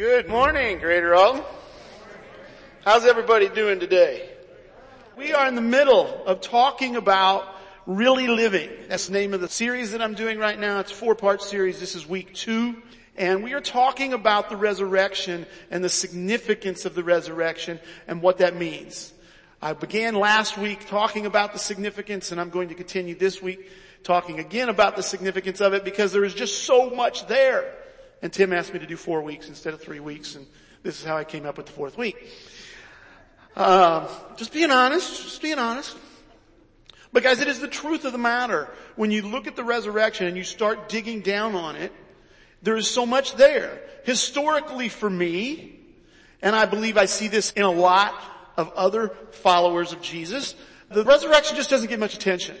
Good morning, Greater Alton. How's everybody doing today? We are in the middle of talking about really living. That's the name of the series that I'm doing right now. It's a four part series. This is week two. And we are talking about the resurrection and the significance of the resurrection and what that means. I began last week talking about the significance and I'm going to continue this week talking again about the significance of it because there is just so much there. And Tim asked me to do four weeks instead of three weeks and this is how I came up with the fourth week. Um, just being honest, just being honest. But guys, it is the truth of the matter. When you look at the resurrection and you start digging down on it, there is so much there. Historically for me, and I believe I see this in a lot of other followers of Jesus, the resurrection just doesn't get much attention.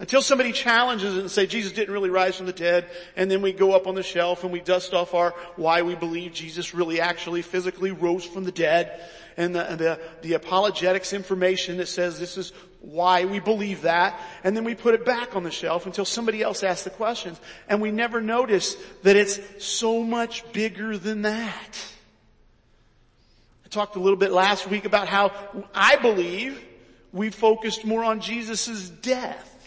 Until somebody challenges it and say Jesus didn't really rise from the dead, and then we go up on the shelf and we dust off our why we believe Jesus really actually physically rose from the dead, and the, the, the apologetics information that says this is why we believe that, and then we put it back on the shelf until somebody else asks the questions, and we never notice that it's so much bigger than that. I talked a little bit last week about how I believe we focused more on Jesus' death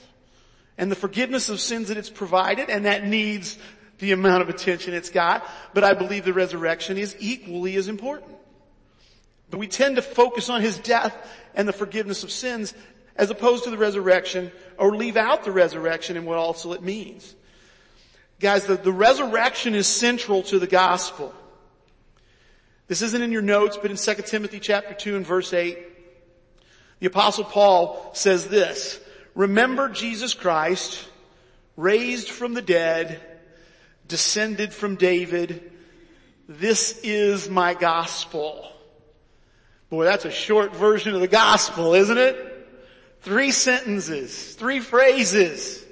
and the forgiveness of sins that it's provided, and that needs the amount of attention it's got, but I believe the resurrection is equally as important. But we tend to focus on his death and the forgiveness of sins as opposed to the resurrection or leave out the resurrection and what also it means. Guys, the, the resurrection is central to the gospel. This isn't in your notes, but in 2 Timothy chapter 2 and verse 8, the apostle Paul says this, remember Jesus Christ, raised from the dead, descended from David. This is my gospel. Boy, that's a short version of the gospel, isn't it? Three sentences, three phrases.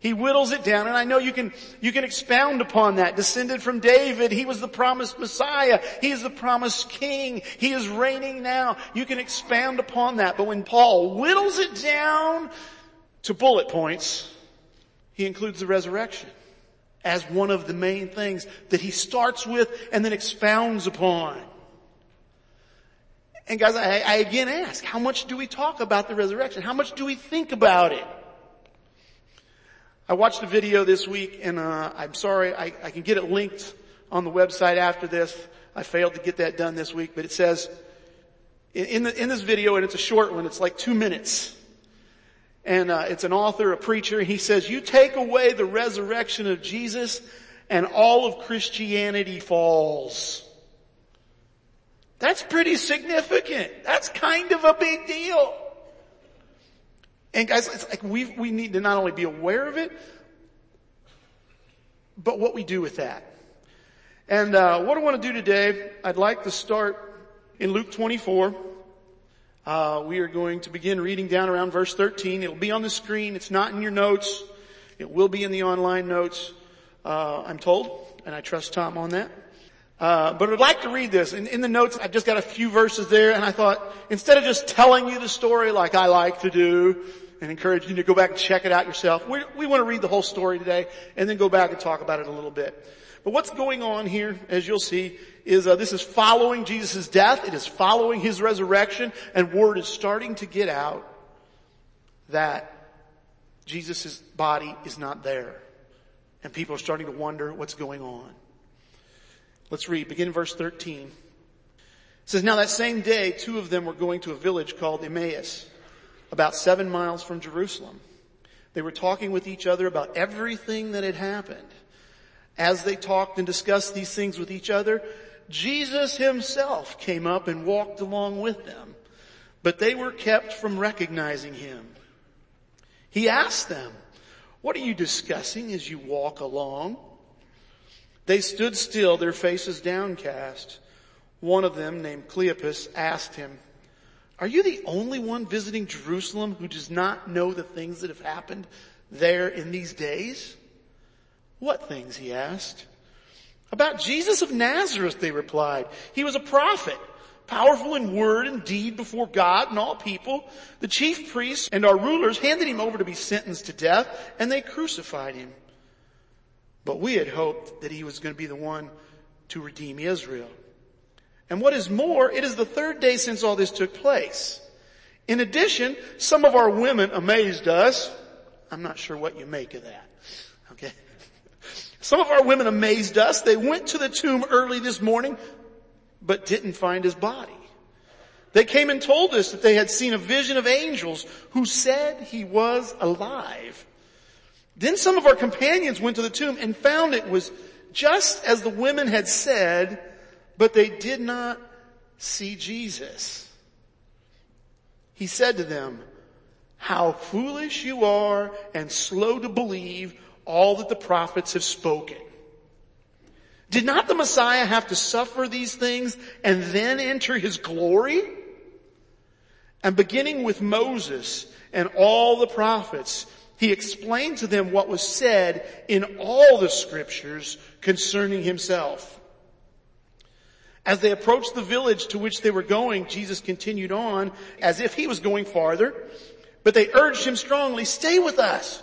He whittles it down and I know you can, you can expound upon that. Descended from David, he was the promised Messiah. He is the promised King. He is reigning now. You can expand upon that. But when Paul whittles it down to bullet points, he includes the resurrection as one of the main things that he starts with and then expounds upon. And guys, I, I, again ask, how much do we talk about the resurrection? How much do we think about it? I watched a video this week and uh, I'm sorry, I, I can get it linked on the website after this. I failed to get that done this week, but it says, in, the, in this video, and it's a short one, it's like two minutes, and uh, it's an author, a preacher. He says, "You take away the resurrection of Jesus, and all of Christianity falls." That's pretty significant. That's kind of a big deal. And guys, it's like we we need to not only be aware of it, but what we do with that. And uh, what I want to do today, I'd like to start in Luke 24. Uh, we are going to begin reading down around verse 13. It'll be on the screen. It's not in your notes. It will be in the online notes. Uh, I'm told, and I trust Tom on that. Uh, but I'd like to read this. In, in the notes, I've just got a few verses there, and I thought instead of just telling you the story like I like to do, and encourage you to go back and check it out yourself, we, we want to read the whole story today, and then go back and talk about it a little bit. But what's going on here, as you'll see, is uh, this is following Jesus' death. It is following his resurrection, and word is starting to get out that Jesus' body is not there. And people are starting to wonder what's going on. Let's read, begin verse 13. It says, Now that same day, two of them were going to a village called Emmaus, about seven miles from Jerusalem. They were talking with each other about everything that had happened. As they talked and discussed these things with each other, Jesus himself came up and walked along with them, but they were kept from recognizing him. He asked them, what are you discussing as you walk along? They stood still, their faces downcast. One of them, named Cleopas, asked him, are you the only one visiting Jerusalem who does not know the things that have happened there in these days? What things? he asked. About Jesus of Nazareth, they replied. He was a prophet, powerful in word and deed before God and all people. The chief priests and our rulers handed him over to be sentenced to death and they crucified him. But we had hoped that he was going to be the one to redeem Israel. And what is more, it is the third day since all this took place. In addition, some of our women amazed us. I'm not sure what you make of that. Okay. Some of our women amazed us. They went to the tomb early this morning, but didn't find his body. They came and told us that they had seen a vision of angels who said he was alive. Then some of our companions went to the tomb and found it was just as the women had said, but they did not see Jesus. He said to them, how foolish you are and slow to believe all that the prophets have spoken. Did not the Messiah have to suffer these things and then enter his glory? And beginning with Moses and all the prophets, he explained to them what was said in all the scriptures concerning himself. As they approached the village to which they were going, Jesus continued on as if he was going farther, but they urged him strongly, stay with us,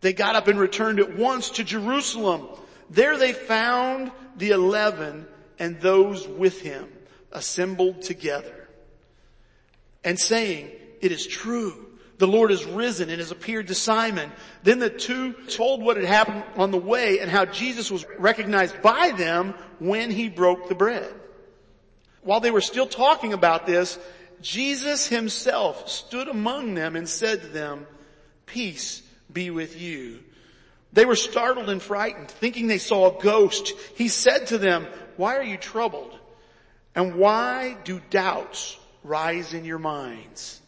They got up and returned at once to Jerusalem. There they found the eleven and those with him assembled together and saying, it is true. The Lord has risen and has appeared to Simon. Then the two told what had happened on the way and how Jesus was recognized by them when he broke the bread. While they were still talking about this, Jesus himself stood among them and said to them, peace be with you. They were startled and frightened, thinking they saw a ghost. He said to them, why are you troubled? And why do doubts rise in your minds?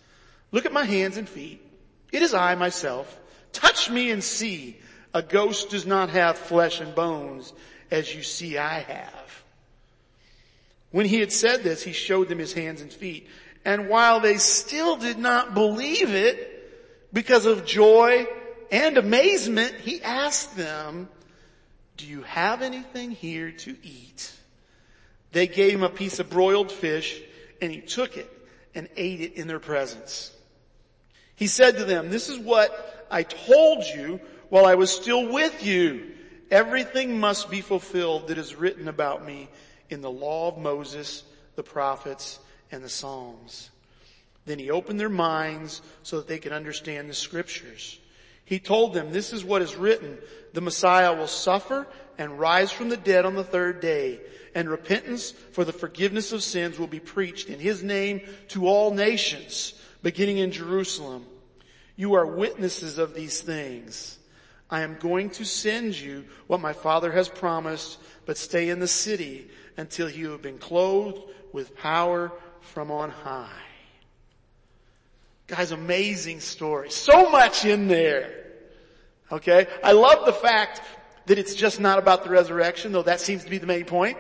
Look at my hands and feet. It is I myself. Touch me and see. A ghost does not have flesh and bones as you see I have. When he had said this, he showed them his hands and feet. And while they still did not believe it, because of joy and amazement, he asked them, do you have anything here to eat? They gave him a piece of broiled fish and he took it and ate it in their presence. He said to them, this is what I told you while I was still with you. Everything must be fulfilled that is written about me in the law of Moses, the prophets, and the Psalms. Then he opened their minds so that they could understand the scriptures. He told them, this is what is written. The Messiah will suffer and rise from the dead on the third day and repentance for the forgiveness of sins will be preached in his name to all nations, beginning in Jerusalem. You are witnesses of these things. I am going to send you what my father has promised, but stay in the city until you have been clothed with power from on high. Guys, amazing story. So much in there. Okay? I love the fact that it's just not about the resurrection, though that seems to be the main point.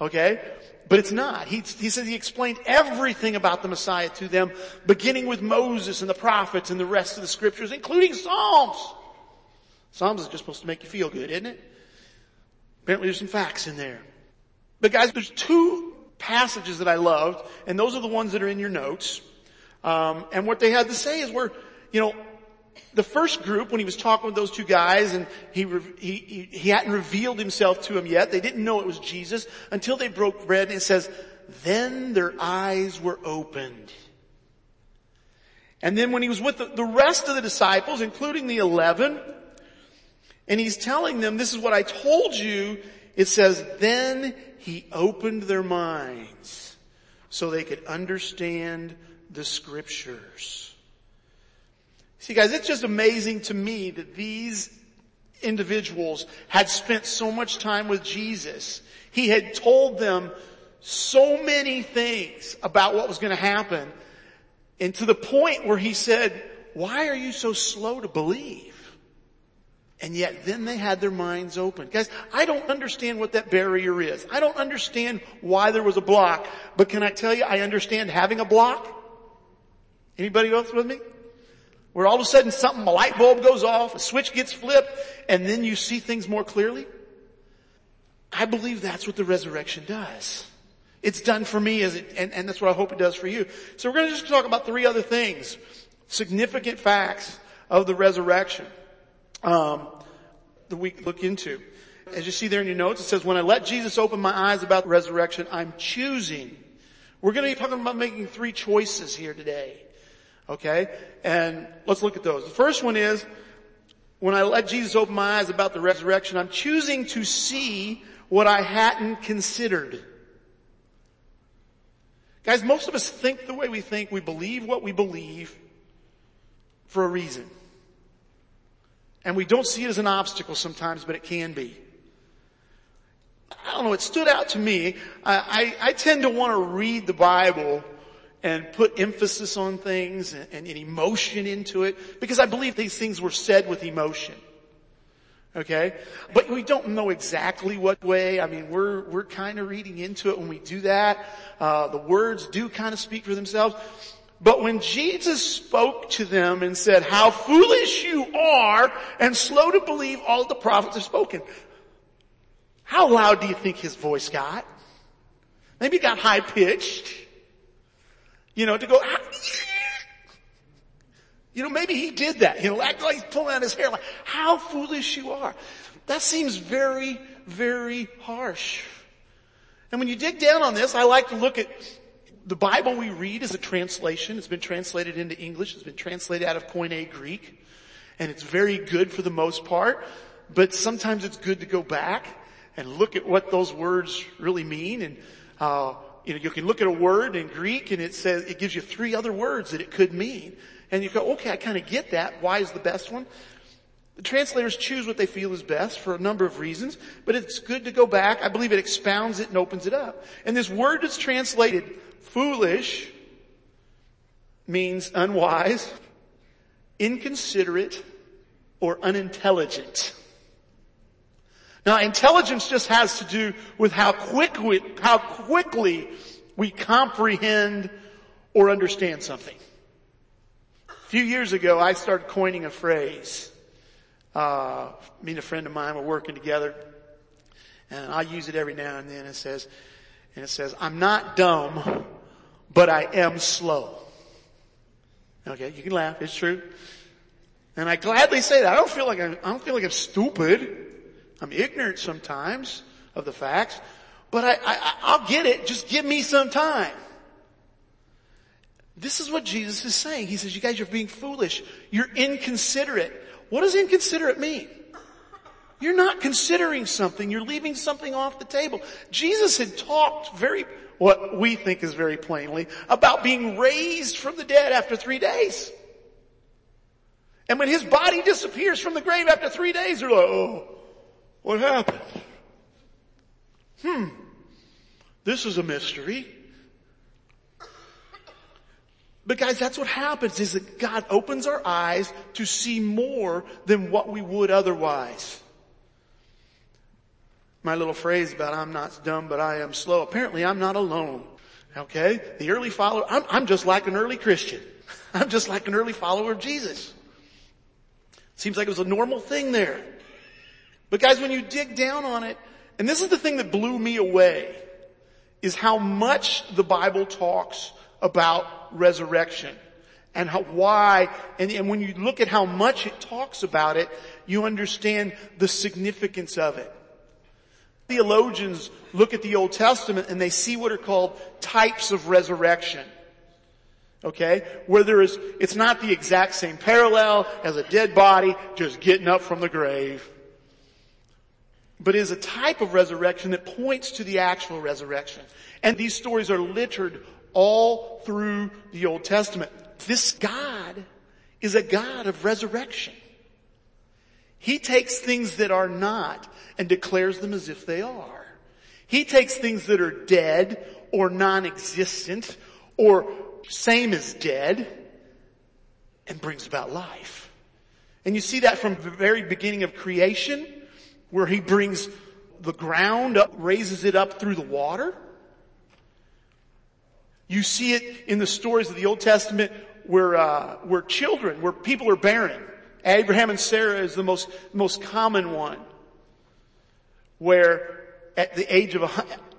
Okay? But it's not. He, he says he explained everything about the Messiah to them, beginning with Moses and the prophets and the rest of the scriptures, including Psalms. Psalms is just supposed to make you feel good, isn't it? Apparently there's some facts in there. But guys, there's two passages that I loved, and those are the ones that are in your notes. Um, and what they had to say is where, you know, the first group, when he was talking with those two guys and he, he, he hadn't revealed himself to them yet, they didn't know it was Jesus until they broke bread and it says, then their eyes were opened. And then when he was with the, the rest of the disciples, including the eleven, and he's telling them, this is what I told you, it says, then he opened their minds so they could understand the scriptures. See guys, it's just amazing to me that these individuals had spent so much time with Jesus. He had told them so many things about what was going to happen and to the point where he said, why are you so slow to believe? And yet then they had their minds open. Guys, I don't understand what that barrier is. I don't understand why there was a block. But can I tell you, I understand having a block? Anybody else with me? Where all of a sudden something, a light bulb goes off, a switch gets flipped, and then you see things more clearly? I believe that's what the resurrection does. It's done for me as it, and, and that's what I hope it does for you. So we're going to just talk about three other things. Significant facts of the resurrection, um, that we look into. As you see there in your notes, it says, when I let Jesus open my eyes about the resurrection, I'm choosing. We're going to be talking about making three choices here today. Okay? And let's look at those. The first one is, when I let Jesus open my eyes about the resurrection, I'm choosing to see what I hadn't considered. Guys, most of us think the way we think, we believe what we believe for a reason. And we don't see it as an obstacle sometimes, but it can be. I don't know, it stood out to me. I, I, I tend to want to read the Bible and put emphasis on things and, and, emotion into it because I believe these things were said with emotion. Okay? But we don't know exactly what way. I mean, we're, we're kind of reading into it when we do that. Uh, the words do kind of speak for themselves. But when Jesus spoke to them and said, how foolish you are and slow to believe all the prophets have spoken. How loud do you think his voice got? Maybe it got high pitched. You know, to go, you know, maybe he did that. You know, act like he's pulling out his hair like, how foolish you are. That seems very, very harsh. And when you dig down on this, I like to look at the Bible we read as a translation. It's been translated into English. It's been translated out of Koine Greek. And it's very good for the most part. But sometimes it's good to go back and look at what those words really mean. And, uh, you know, you can look at a word in Greek and it says, it gives you three other words that it could mean. And you go, okay, I kind of get that. Why is the best one? The translators choose what they feel is best for a number of reasons, but it's good to go back. I believe it expounds it and opens it up. And this word that's translated foolish means unwise, inconsiderate, or unintelligent. Now intelligence just has to do with how quickly, how quickly we comprehend or understand something A few years ago, I started coining a phrase. Uh, me and a friend of mine were working together, and I use it every now and then. It says, and it says, "I'm not dumb, but I am slow." Okay, you can laugh. It's true, and I gladly say that. I don't feel like I'm, I don't feel like I'm stupid. I'm ignorant sometimes of the facts, but I, I I'll get it. Just give me some time. This is what Jesus is saying. He says, you guys you're being foolish. You're inconsiderate. What does inconsiderate mean? You're not considering something. You're leaving something off the table. Jesus had talked very, what we think is very plainly, about being raised from the dead after three days. And when his body disappears from the grave after three days, they're like, oh, what happened? Hmm. This is a mystery. But guys, that's what happens is that God opens our eyes to see more than what we would otherwise. My little phrase about I'm not dumb, but I am slow. Apparently I'm not alone. Okay? The early follower, I'm, I'm just like an early Christian. I'm just like an early follower of Jesus. Seems like it was a normal thing there. But guys, when you dig down on it, and this is the thing that blew me away, is how much the Bible talks about resurrection and how, why, and, and when you look at how much it talks about it, you understand the significance of it. Theologians look at the Old Testament and they see what are called types of resurrection. Okay? Where there is, it's not the exact same parallel as a dead body just getting up from the grave. But is a type of resurrection that points to the actual resurrection. And these stories are littered all through the Old Testament. This God is a God of resurrection. He takes things that are not and declares them as if they are. He takes things that are dead or non-existent or same as dead and brings about life. And you see that from the very beginning of creation, where he brings the ground up, raises it up through the water. You see it in the stories of the Old Testament where, uh, where children, where people are barren. Abraham and Sarah is the most, most common one. Where at the age of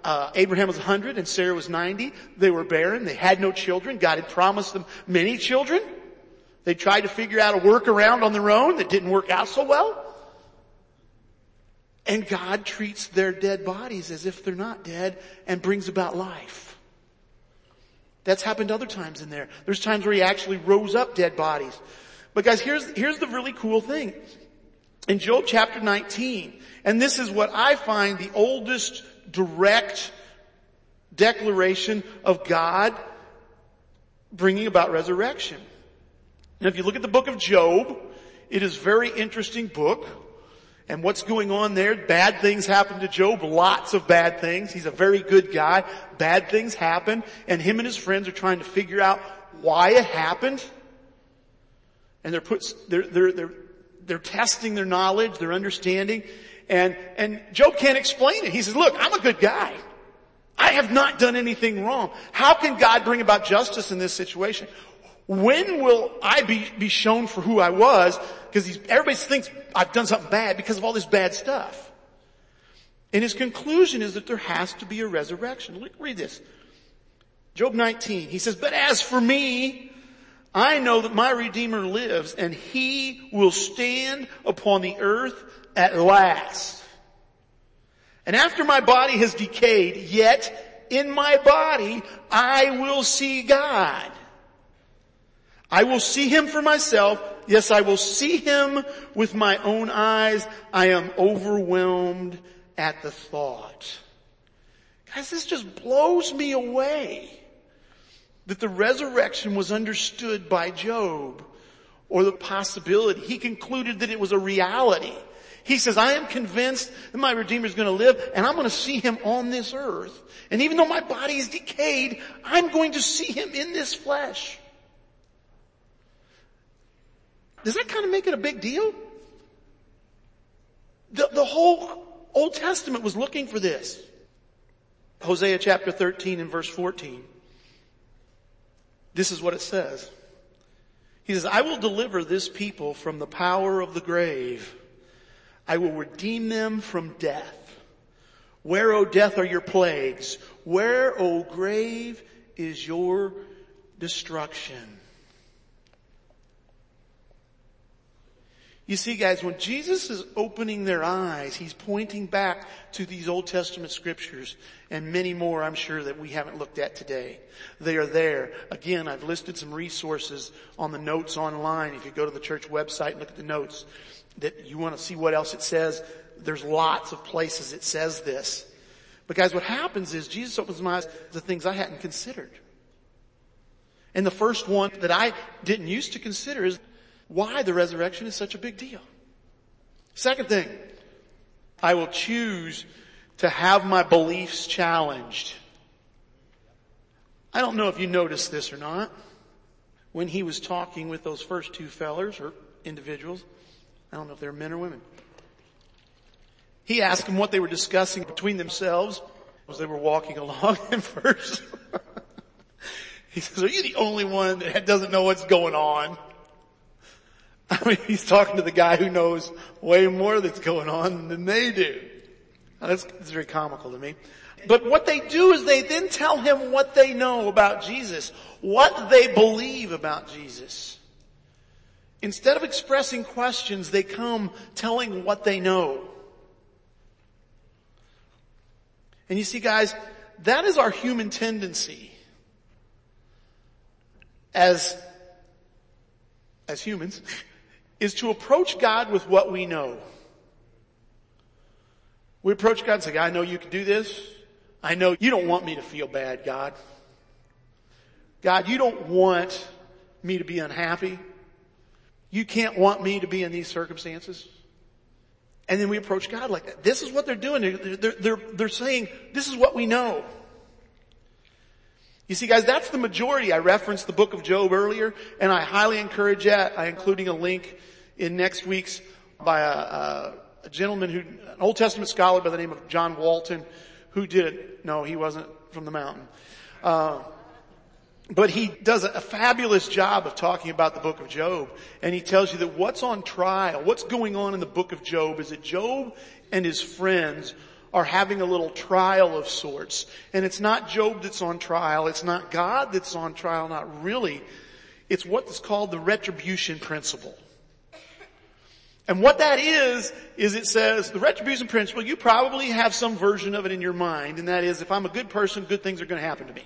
uh, Abraham was 100 and Sarah was 90. They were barren. They had no children. God had promised them many children. They tried to figure out a workaround on their own that didn't work out so well. And God treats their dead bodies as if they're not dead and brings about life. That's happened other times in there. There's times where he actually rose up dead bodies. But guys, here's, here's the really cool thing. In Job chapter 19, and this is what I find the oldest direct declaration of God bringing about resurrection. Now if you look at the book of Job, it is a very interesting book. And what's going on there? Bad things happen to Job. Lots of bad things. He's a very good guy. Bad things happen. And him and his friends are trying to figure out why it happened. And they're put, they're, they're, they're, they're testing their knowledge, their understanding. And, and Job can't explain it. He says, look, I'm a good guy. I have not done anything wrong. How can God bring about justice in this situation? When will I be, be shown for who I was? Because everybody thinks I've done something bad because of all this bad stuff. And his conclusion is that there has to be a resurrection. Read this. Job 19, he says, but as for me, I know that my Redeemer lives and he will stand upon the earth at last. And after my body has decayed, yet in my body I will see God. I will see him for myself. Yes, I will see him with my own eyes. I am overwhelmed at the thought. Guys, this just blows me away that the resurrection was understood by Job or the possibility. He concluded that it was a reality. He says, I am convinced that my Redeemer is going to live and I'm going to see him on this earth. And even though my body is decayed, I'm going to see him in this flesh. Does that kind of make it a big deal? The, the whole Old Testament was looking for this. Hosea chapter 13 and verse 14. This is what it says. He says, I will deliver this people from the power of the grave. I will redeem them from death. Where, O death, are your plagues? Where, O grave, is your destruction? You see guys, when Jesus is opening their eyes, He's pointing back to these Old Testament scriptures and many more I'm sure that we haven't looked at today. They are there. Again, I've listed some resources on the notes online. If you go to the church website and look at the notes that you want to see what else it says, there's lots of places it says this. But guys, what happens is Jesus opens my eyes to things I hadn't considered. And the first one that I didn't used to consider is why the resurrection is such a big deal. Second thing, I will choose to have my beliefs challenged. I don't know if you noticed this or not. When he was talking with those first two fellers or individuals, I don't know if they're men or women. He asked them what they were discussing between themselves as they were walking along at first. he says, are you the only one that doesn't know what's going on? I mean, he's talking to the guy who knows way more that's going on than they do. That's, that's very comical to me. But what they do is they then tell him what they know about Jesus, what they believe about Jesus. Instead of expressing questions, they come telling what they know. And you see guys, that is our human tendency as, as humans is to approach God with what we know. We approach God and say, I know you can do this. I know you don't want me to feel bad, God. God, you don't want me to be unhappy. You can't want me to be in these circumstances. And then we approach God like that. This is what they're doing. They're, they're, they're, they're saying, this is what we know. You see guys, that's the majority. I referenced the book of Job earlier and I highly encourage that. I including a link in next week's by a, a, a gentleman who, an Old Testament scholar by the name of John Walton, who did it. No, he wasn't from the mountain. Uh, but he does a fabulous job of talking about the book of Job. And he tells you that what's on trial, what's going on in the book of Job is that Job and his friends are having a little trial of sorts. And it's not Job that's on trial. It's not God that's on trial. Not really. It's what's called the retribution principle. And what that is, is it says, the retribution principle, you probably have some version of it in your mind, and that is, if I'm a good person, good things are going to happen to me.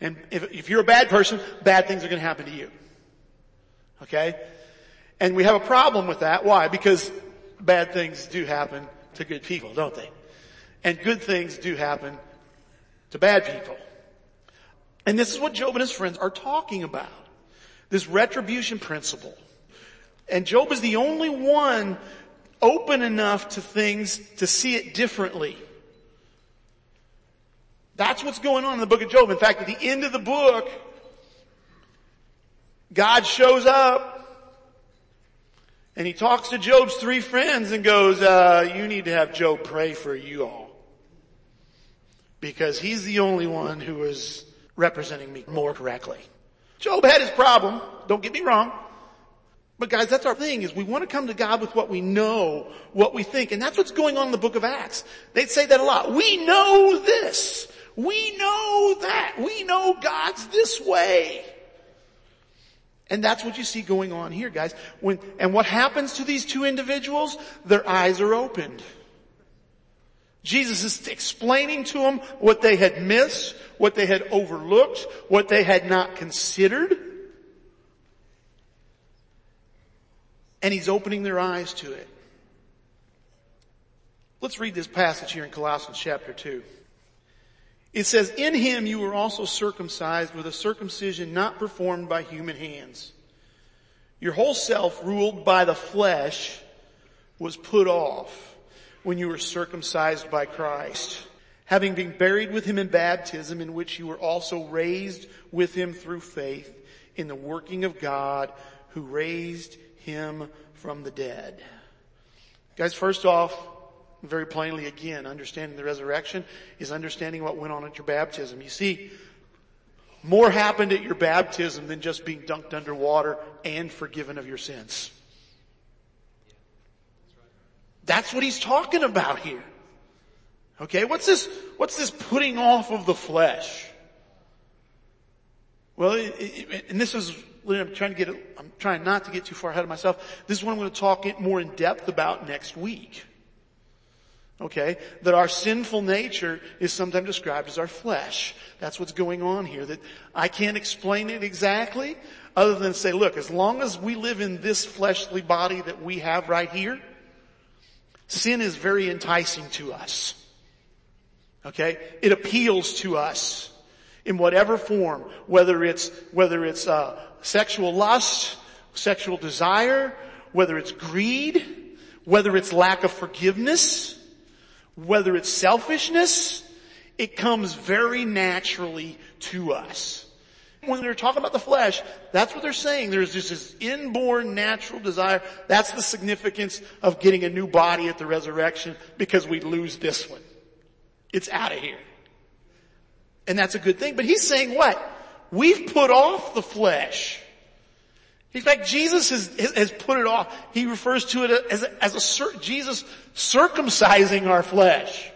And if, if you're a bad person, bad things are going to happen to you. Okay? And we have a problem with that. Why? Because bad things do happen to good people, don't they? And good things do happen to bad people. And this is what Job and his friends are talking about. This retribution principle. And Job is the only one open enough to things to see it differently. That's what's going on in the book of Job. In fact, at the end of the book, God shows up and he talks to Job's three friends and goes, uh, you need to have Job pray for you all. Because he's the only one who is representing me more correctly. Job had his problem. Don't get me wrong. But guys, that's our thing is we want to come to God with what we know, what we think. And that's what's going on in the book of Acts. They'd say that a lot. We know this. We know that. We know God's this way. And that's what you see going on here, guys. When, and what happens to these two individuals? Their eyes are opened. Jesus is explaining to them what they had missed, what they had overlooked, what they had not considered. And he's opening their eyes to it. Let's read this passage here in Colossians chapter 2. It says, in him you were also circumcised with a circumcision not performed by human hands. Your whole self ruled by the flesh was put off when you were circumcised by Christ. Having been buried with him in baptism in which you were also raised with him through faith in the working of God who raised him from the dead. Guys, first off, very plainly again, understanding the resurrection is understanding what went on at your baptism. You see, more happened at your baptism than just being dunked under water and forgiven of your sins. That's what he's talking about here. Okay, what's this, what's this putting off of the flesh? Well, and this is, I'm trying to get, I'm trying not to get too far ahead of myself. This is what I'm going to talk more in depth about next week. Okay? That our sinful nature is sometimes described as our flesh. That's what's going on here. That I can't explain it exactly other than say, look, as long as we live in this fleshly body that we have right here, sin is very enticing to us. Okay? It appeals to us in whatever form, whether it's, whether it's, uh, sexual lust, sexual desire, whether it's greed, whether it's lack of forgiveness, whether it's selfishness, it comes very naturally to us. When they're talking about the flesh, that's what they're saying. There's just this inborn natural desire. That's the significance of getting a new body at the resurrection because we lose this one. It's out of here. And that's a good thing. But he's saying what? We've put off the flesh. In fact, Jesus has, has put it off. He refers to it as a, as a Jesus circumcising our flesh.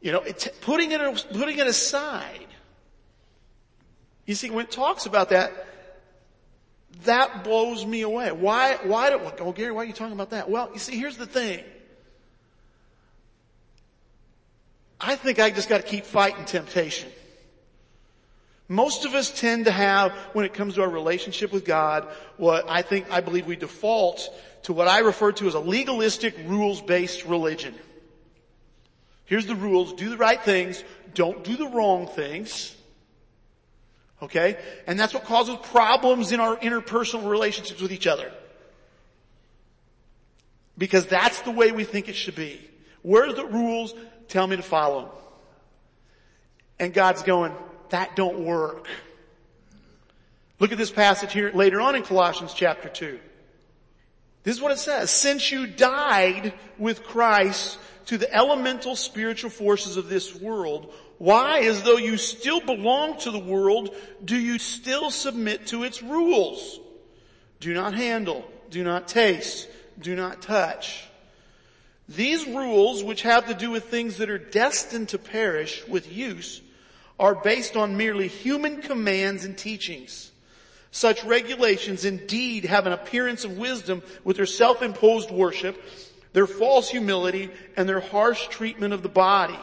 You know, putting it, putting it aside. You see, when it talks about that, that blows me away. Why, why do, oh Gary, why are you talking about that? Well, you see, here's the thing. I think I just gotta keep fighting temptation. Most of us tend to have, when it comes to our relationship with God, what I think, I believe we default to what I refer to as a legalistic, rules-based religion. Here's the rules. Do the right things. Don't do the wrong things. Okay? And that's what causes problems in our interpersonal relationships with each other. Because that's the way we think it should be. Where are the rules? Tell me to follow him. And God's going, that don't work. Look at this passage here later on in Colossians chapter 2. This is what it says. Since you died with Christ to the elemental spiritual forces of this world, why, as though you still belong to the world, do you still submit to its rules? Do not handle, do not taste, do not touch. These rules, which have to do with things that are destined to perish with use, are based on merely human commands and teachings. Such regulations indeed have an appearance of wisdom with their self-imposed worship, their false humility, and their harsh treatment of the body.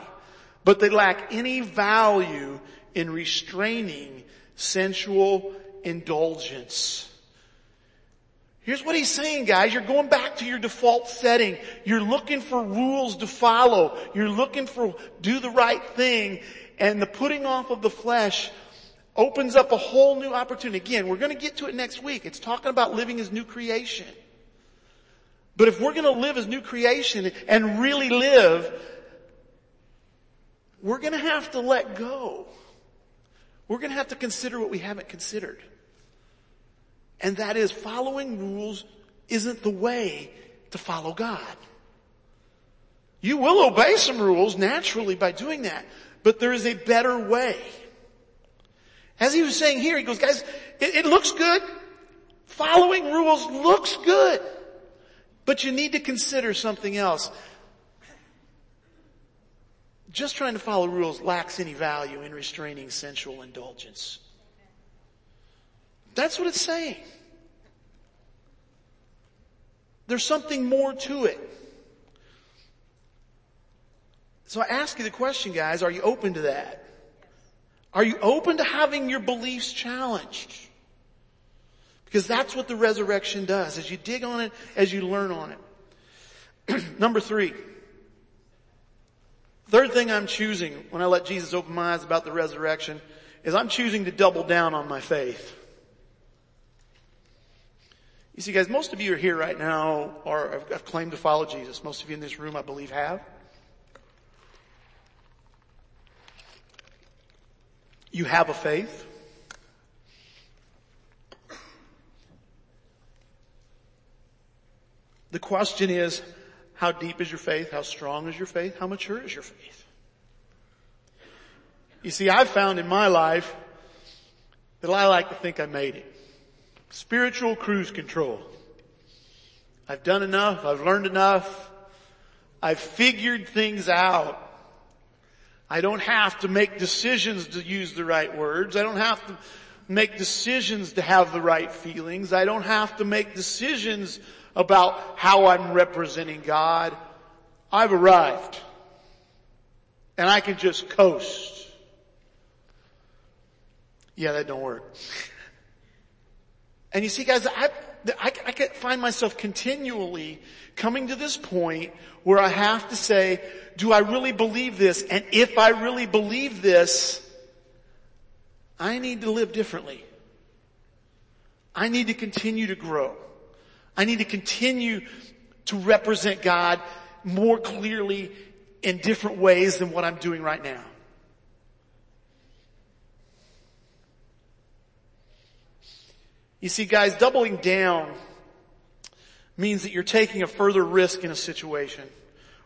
But they lack any value in restraining sensual indulgence. Here's what he's saying guys, you're going back to your default setting. You're looking for rules to follow. You're looking for do the right thing and the putting off of the flesh opens up a whole new opportunity. Again, we're going to get to it next week. It's talking about living as new creation. But if we're going to live as new creation and really live, we're going to have to let go. We're going to have to consider what we haven't considered. And that is following rules isn't the way to follow God. You will obey some rules naturally by doing that, but there is a better way. As he was saying here, he goes, guys, it, it looks good. Following rules looks good. But you need to consider something else. Just trying to follow rules lacks any value in restraining sensual indulgence. That's what it's saying. There's something more to it. So I ask you the question, guys, are you open to that? Are you open to having your beliefs challenged? Because that's what the resurrection does. As you dig on it, as you learn on it. Number three. Third thing I'm choosing when I let Jesus open my eyes about the resurrection is I'm choosing to double down on my faith. You see guys, most of you are here right now or have claimed to follow Jesus. Most of you in this room I believe have. You have a faith. The question is, how deep is your faith? How strong is your faith? How mature is your faith? You see, I've found in my life that I like to think I made it. Spiritual cruise control. I've done enough. I've learned enough. I've figured things out. I don't have to make decisions to use the right words. I don't have to make decisions to have the right feelings. I don't have to make decisions about how I'm representing God. I've arrived. And I can just coast. Yeah, that don't work. And you see guys, I, I, I find myself continually coming to this point where I have to say, do I really believe this? And if I really believe this, I need to live differently. I need to continue to grow. I need to continue to represent God more clearly in different ways than what I'm doing right now. You see guys, doubling down means that you're taking a further risk in a situation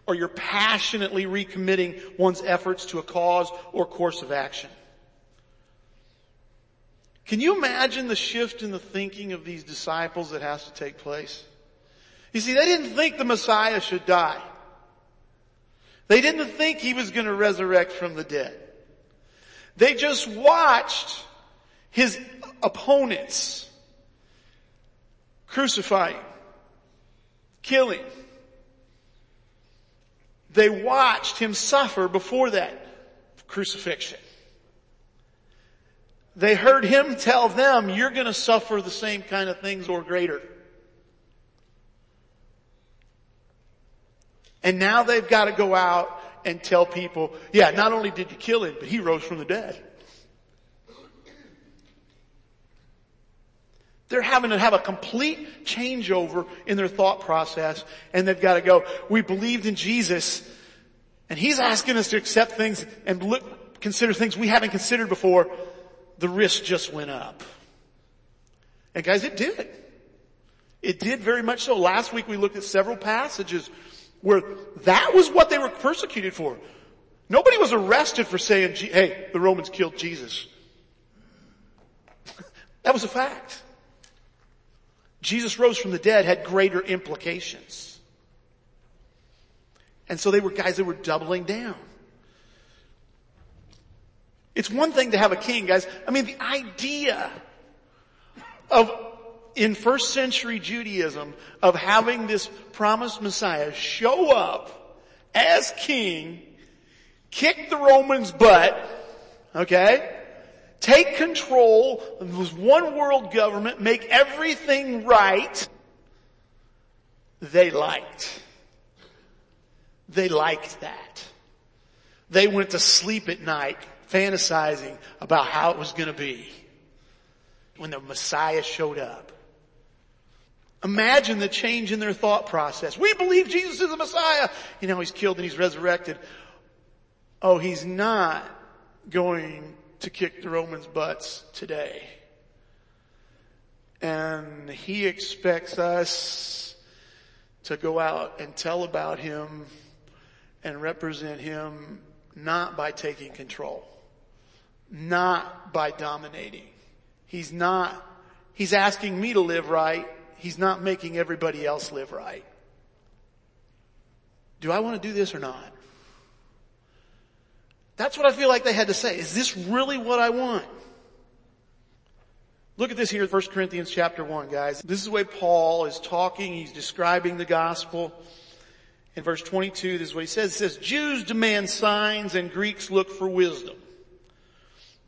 or you're passionately recommitting one's efforts to a cause or course of action. Can you imagine the shift in the thinking of these disciples that has to take place? You see, they didn't think the Messiah should die. They didn't think he was going to resurrect from the dead. They just watched his opponents crucify him, kill him, they watched him suffer before that crucifixion. They heard him tell them, you're gonna suffer the same kind of things or greater. And now they've got to go out and tell people, yeah, not only did you kill him, but he rose from the dead. They're having to have a complete changeover in their thought process and they've got to go, we believed in Jesus and He's asking us to accept things and look, consider things we haven't considered before. The risk just went up. And guys, it did. It did very much so. Last week we looked at several passages where that was what they were persecuted for. Nobody was arrested for saying, hey, the Romans killed Jesus. that was a fact. Jesus rose from the dead had greater implications. And so they were guys that were doubling down. It's one thing to have a king, guys. I mean, the idea of in first century Judaism of having this promised Messiah show up as king, kick the Romans butt, okay? Take control of this one world government, make everything right. They liked. They liked that. They went to sleep at night fantasizing about how it was going to be when the Messiah showed up. Imagine the change in their thought process. We believe Jesus is the Messiah. You know, he's killed and he's resurrected. Oh, he's not going to kick the Romans' butts today. And he expects us to go out and tell about him and represent him not by taking control, not by dominating. He's not, he's asking me to live right he's not making everybody else live right. Do I want to do this or not? That's what I feel like they had to say. Is this really what I want? Look at this here, 1 Corinthians chapter 1, guys. This is the way Paul is talking. He's describing the gospel. In verse 22, this is what he says. It says, Jews demand signs and Greeks look for wisdom.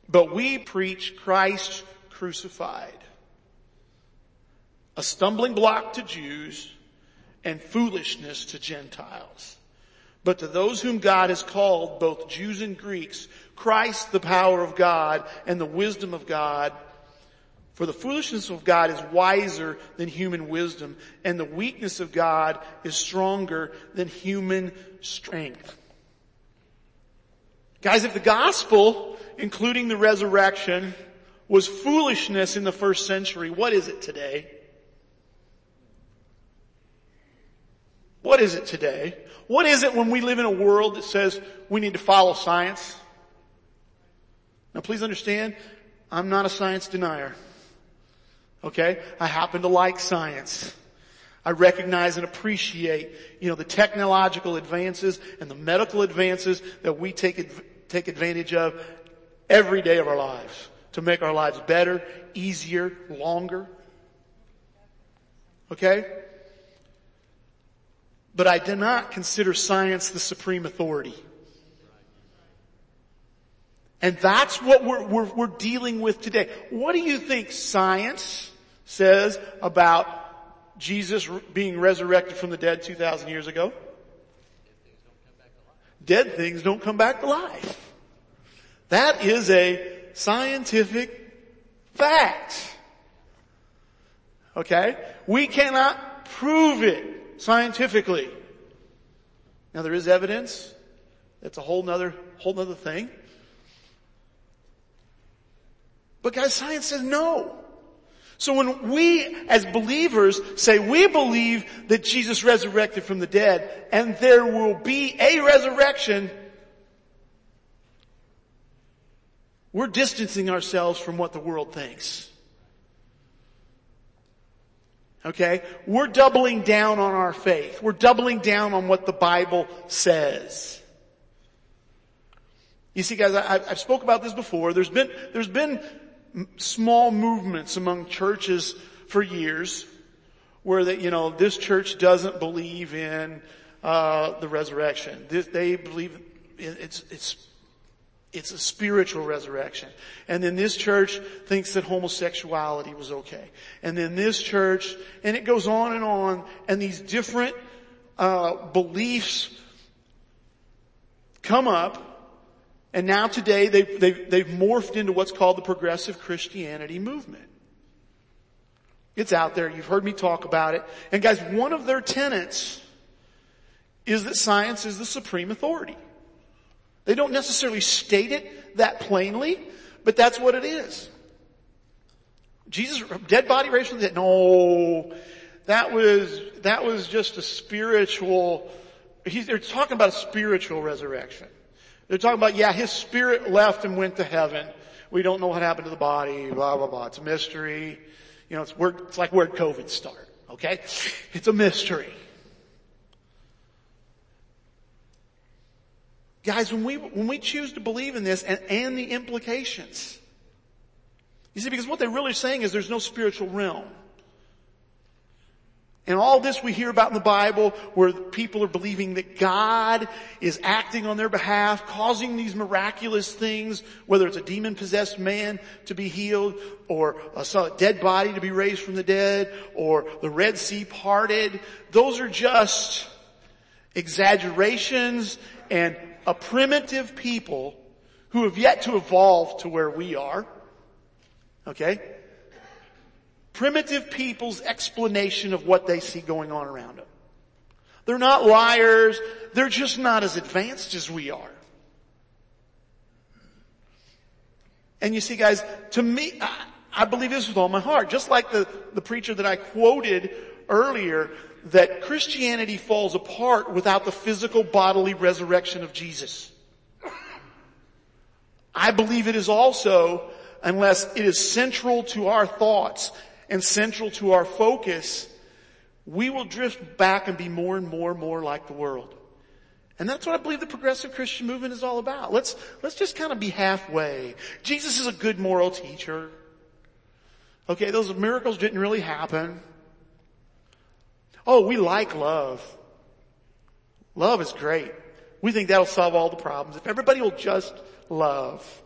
But we preach Christ crucified a stumbling block to Jews and foolishness to Gentiles. But to those whom God has called, both Jews and Greeks, Christ the power of God and the wisdom of God. For the foolishness of God is wiser than human wisdom and the weakness of God is stronger than human strength. Guys, if the gospel, including the resurrection, was foolishness in the first century, what is it today? What is it today? What is it when we live in a world that says we need to follow science? Now please understand, I'm not a science denier. Okay? I happen to like science. I recognize and appreciate, you know, the technological advances and the medical advances that we take, take advantage of every day of our lives to make our lives better, easier, longer. Okay? But I do not consider science the supreme authority. And that's what we're, we're, we're, dealing with today. What do you think science says about Jesus being resurrected from the dead 2,000 years ago? Dead things don't come back to life. That is a scientific fact. Okay? We cannot prove it scientifically. Now there is evidence. That's a whole nother, whole nother thing. But guys, science says no. So when we as believers say we believe that Jesus resurrected from the dead and there will be a resurrection, we're distancing ourselves from what the world thinks. Okay? We're doubling down on our faith. We're doubling down on what the Bible says. You see guys, I, have spoke about this before. There's been, there's been small movements among churches for years where that, you know, this church doesn't believe in, uh, the resurrection. They believe it's, it's it's a spiritual resurrection. And then this church thinks that homosexuality was okay. And then this church, and it goes on and on, and these different uh, beliefs come up, and now today they've, they've, they've morphed into what's called the progressive Christianity movement. It's out there. You've heard me talk about it. And guys, one of their tenets is that science is the supreme authority. They don't necessarily state it that plainly, but that's what it is. Jesus, dead body raised from the dead. No, that was, that was just a spiritual, they're talking about a spiritual resurrection. They're talking about, yeah, his spirit left and went to heaven. We don't know what happened to the body, blah, blah, blah. It's a mystery. You know, it's where, it's like where COVID start, okay? It's a mystery. Guys, when we, when we choose to believe in this and, and the implications, you see, because what they're really saying is there's no spiritual realm. And all this we hear about in the Bible where people are believing that God is acting on their behalf, causing these miraculous things, whether it's a demon possessed man to be healed or a dead body to be raised from the dead or the Red Sea parted. Those are just exaggerations and a primitive people who have yet to evolve to where we are. Okay? primitive people's explanation of what they see going on around them. They're not liars. They're just not as advanced as we are. And you see guys, to me, I, I believe this with all my heart. Just like the, the preacher that I quoted earlier, that Christianity falls apart without the physical bodily resurrection of Jesus. I believe it is also unless it is central to our thoughts and central to our focus, we will drift back and be more and more and more like the world. And that's what I believe the progressive Christian movement is all about. Let's, let's just kind of be halfway. Jesus is a good moral teacher. Okay, those miracles didn't really happen. Oh, we like love. Love is great. We think that'll solve all the problems. If everybody will just love.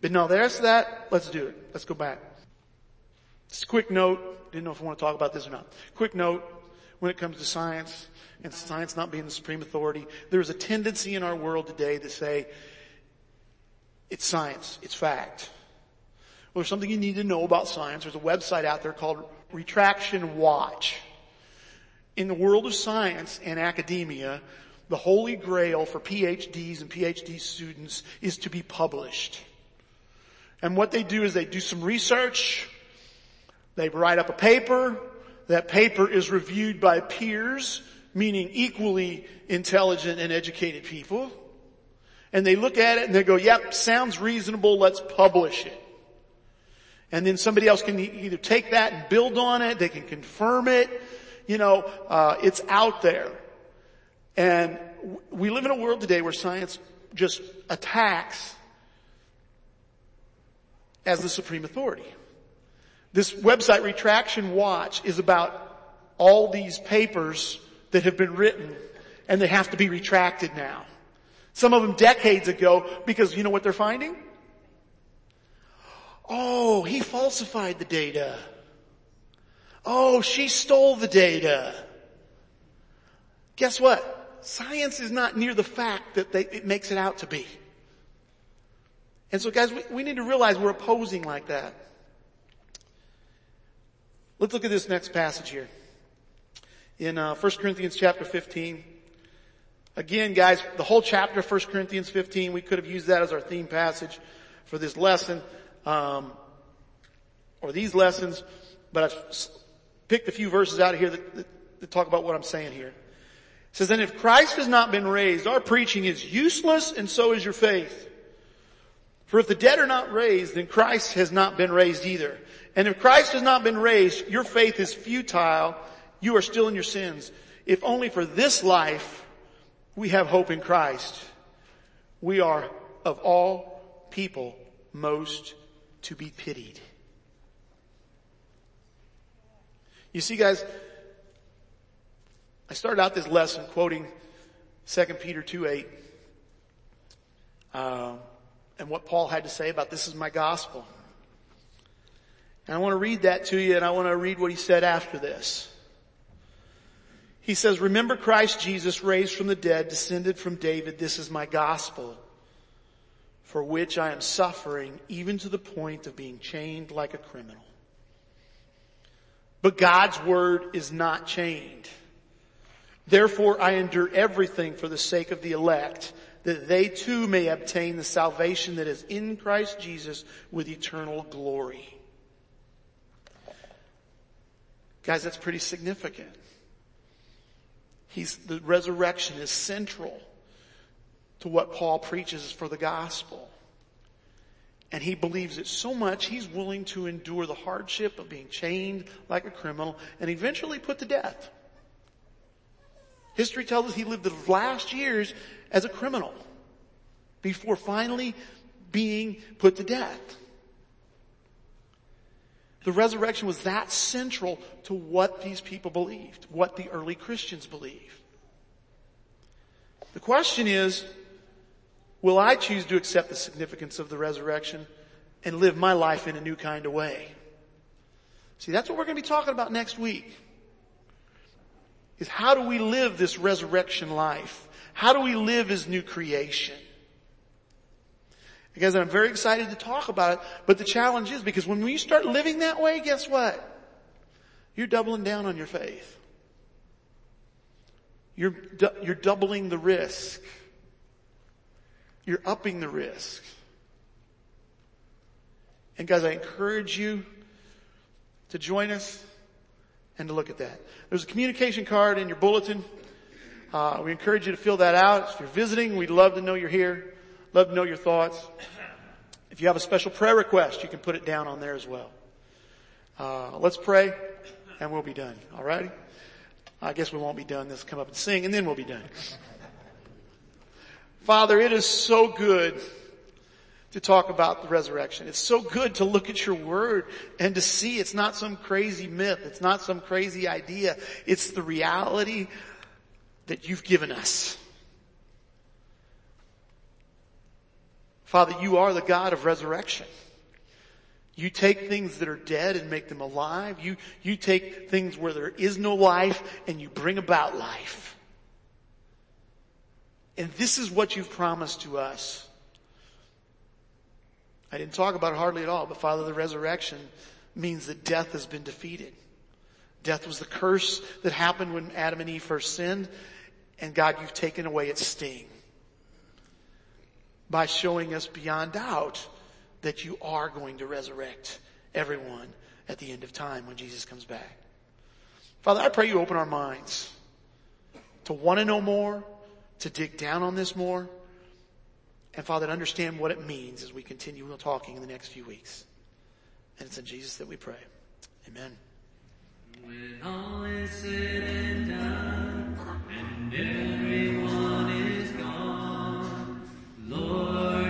But no, there's that. Let's do it. Let's go back. Just a quick note. Didn't know if I want to talk about this or not. Quick note. When it comes to science and science not being the supreme authority, there's a tendency in our world today to say, it's science. It's fact. Well, there's something you need to know about science. There's a website out there called Retraction Watch. In the world of science and academia, the holy grail for PhDs and PhD students is to be published. And what they do is they do some research, they write up a paper, that paper is reviewed by peers, meaning equally intelligent and educated people. And they look at it and they go, yep, sounds reasonable, let's publish it. And then somebody else can either take that and build on it, they can confirm it, you know, uh, it's out there. And we live in a world today where science just attacks as the supreme authority. This website retraction watch is about all these papers that have been written and they have to be retracted now. Some of them decades ago because you know what they're finding? Oh, he falsified the data. Oh, she stole the data. Guess what? Science is not near the fact that they, it makes it out to be. And so guys, we, we need to realize we're opposing like that. Let's look at this next passage here. In uh, 1 Corinthians chapter 15. Again, guys, the whole chapter, 1 Corinthians 15, we could have used that as our theme passage for this lesson, um, or these lessons, but I've picked a few verses out of here that, that, that talk about what I'm saying here. It says, and if Christ has not been raised, our preaching is useless and so is your faith. For if the dead are not raised, then Christ has not been raised either. And if Christ has not been raised, your faith is futile. You are still in your sins. If only for this life we have hope in Christ, we are of all people most to be pitied. You see guys, I started out this lesson quoting 2 Peter 2 8. Uh, and what Paul had to say about this is my gospel. And I want to read that to you and I want to read what he said after this. He says, remember Christ Jesus raised from the dead, descended from David. This is my gospel for which I am suffering even to the point of being chained like a criminal. But God's word is not chained. Therefore I endure everything for the sake of the elect that they too may obtain the salvation that is in Christ Jesus with eternal glory. Guys, that's pretty significant. He's, the resurrection is central to what Paul preaches for the gospel. And he believes it so much, he's willing to endure the hardship of being chained like a criminal and eventually put to death. History tells us he lived the last years as a criminal before finally being put to death. The resurrection was that central to what these people believed, what the early Christians believed. The question is, will I choose to accept the significance of the resurrection and live my life in a new kind of way? See, that's what we're going to be talking about next week. Is how do we live this resurrection life? How do we live as new creation? Because I'm very excited to talk about it, but the challenge is because when we start living that way, guess what? You're doubling down on your faith. You're, you're doubling the risk. You're upping the risk. And guys, I encourage you to join us and to look at that. There's a communication card in your bulletin. Uh, we encourage you to fill that out. If you're visiting, we'd love to know you're here. Love to know your thoughts. If you have a special prayer request, you can put it down on there as well. Uh, let's pray and we'll be done. All righty? I guess we won't be done. Let's come up and sing and then we'll be done. Father, it is so good to talk about the resurrection. It's so good to look at your word and to see it's not some crazy myth. It's not some crazy idea. It's the reality that you've given us. Father, you are the God of resurrection. You take things that are dead and make them alive. You, you take things where there is no life and you bring about life. And this is what you've promised to us. I didn't talk about it hardly at all, but Father, the resurrection means that death has been defeated. Death was the curse that happened when Adam and Eve first sinned, and God, you've taken away its sting by showing us beyond doubt that you are going to resurrect everyone at the end of time when Jesus comes back. Father, I pray you open our minds to want to know more, to dig down on this more, and Father, to understand what it means as we continue talking in the next few weeks. And it's in Jesus that we pray. Amen. When all is said and done, and everyone is gone, Lord,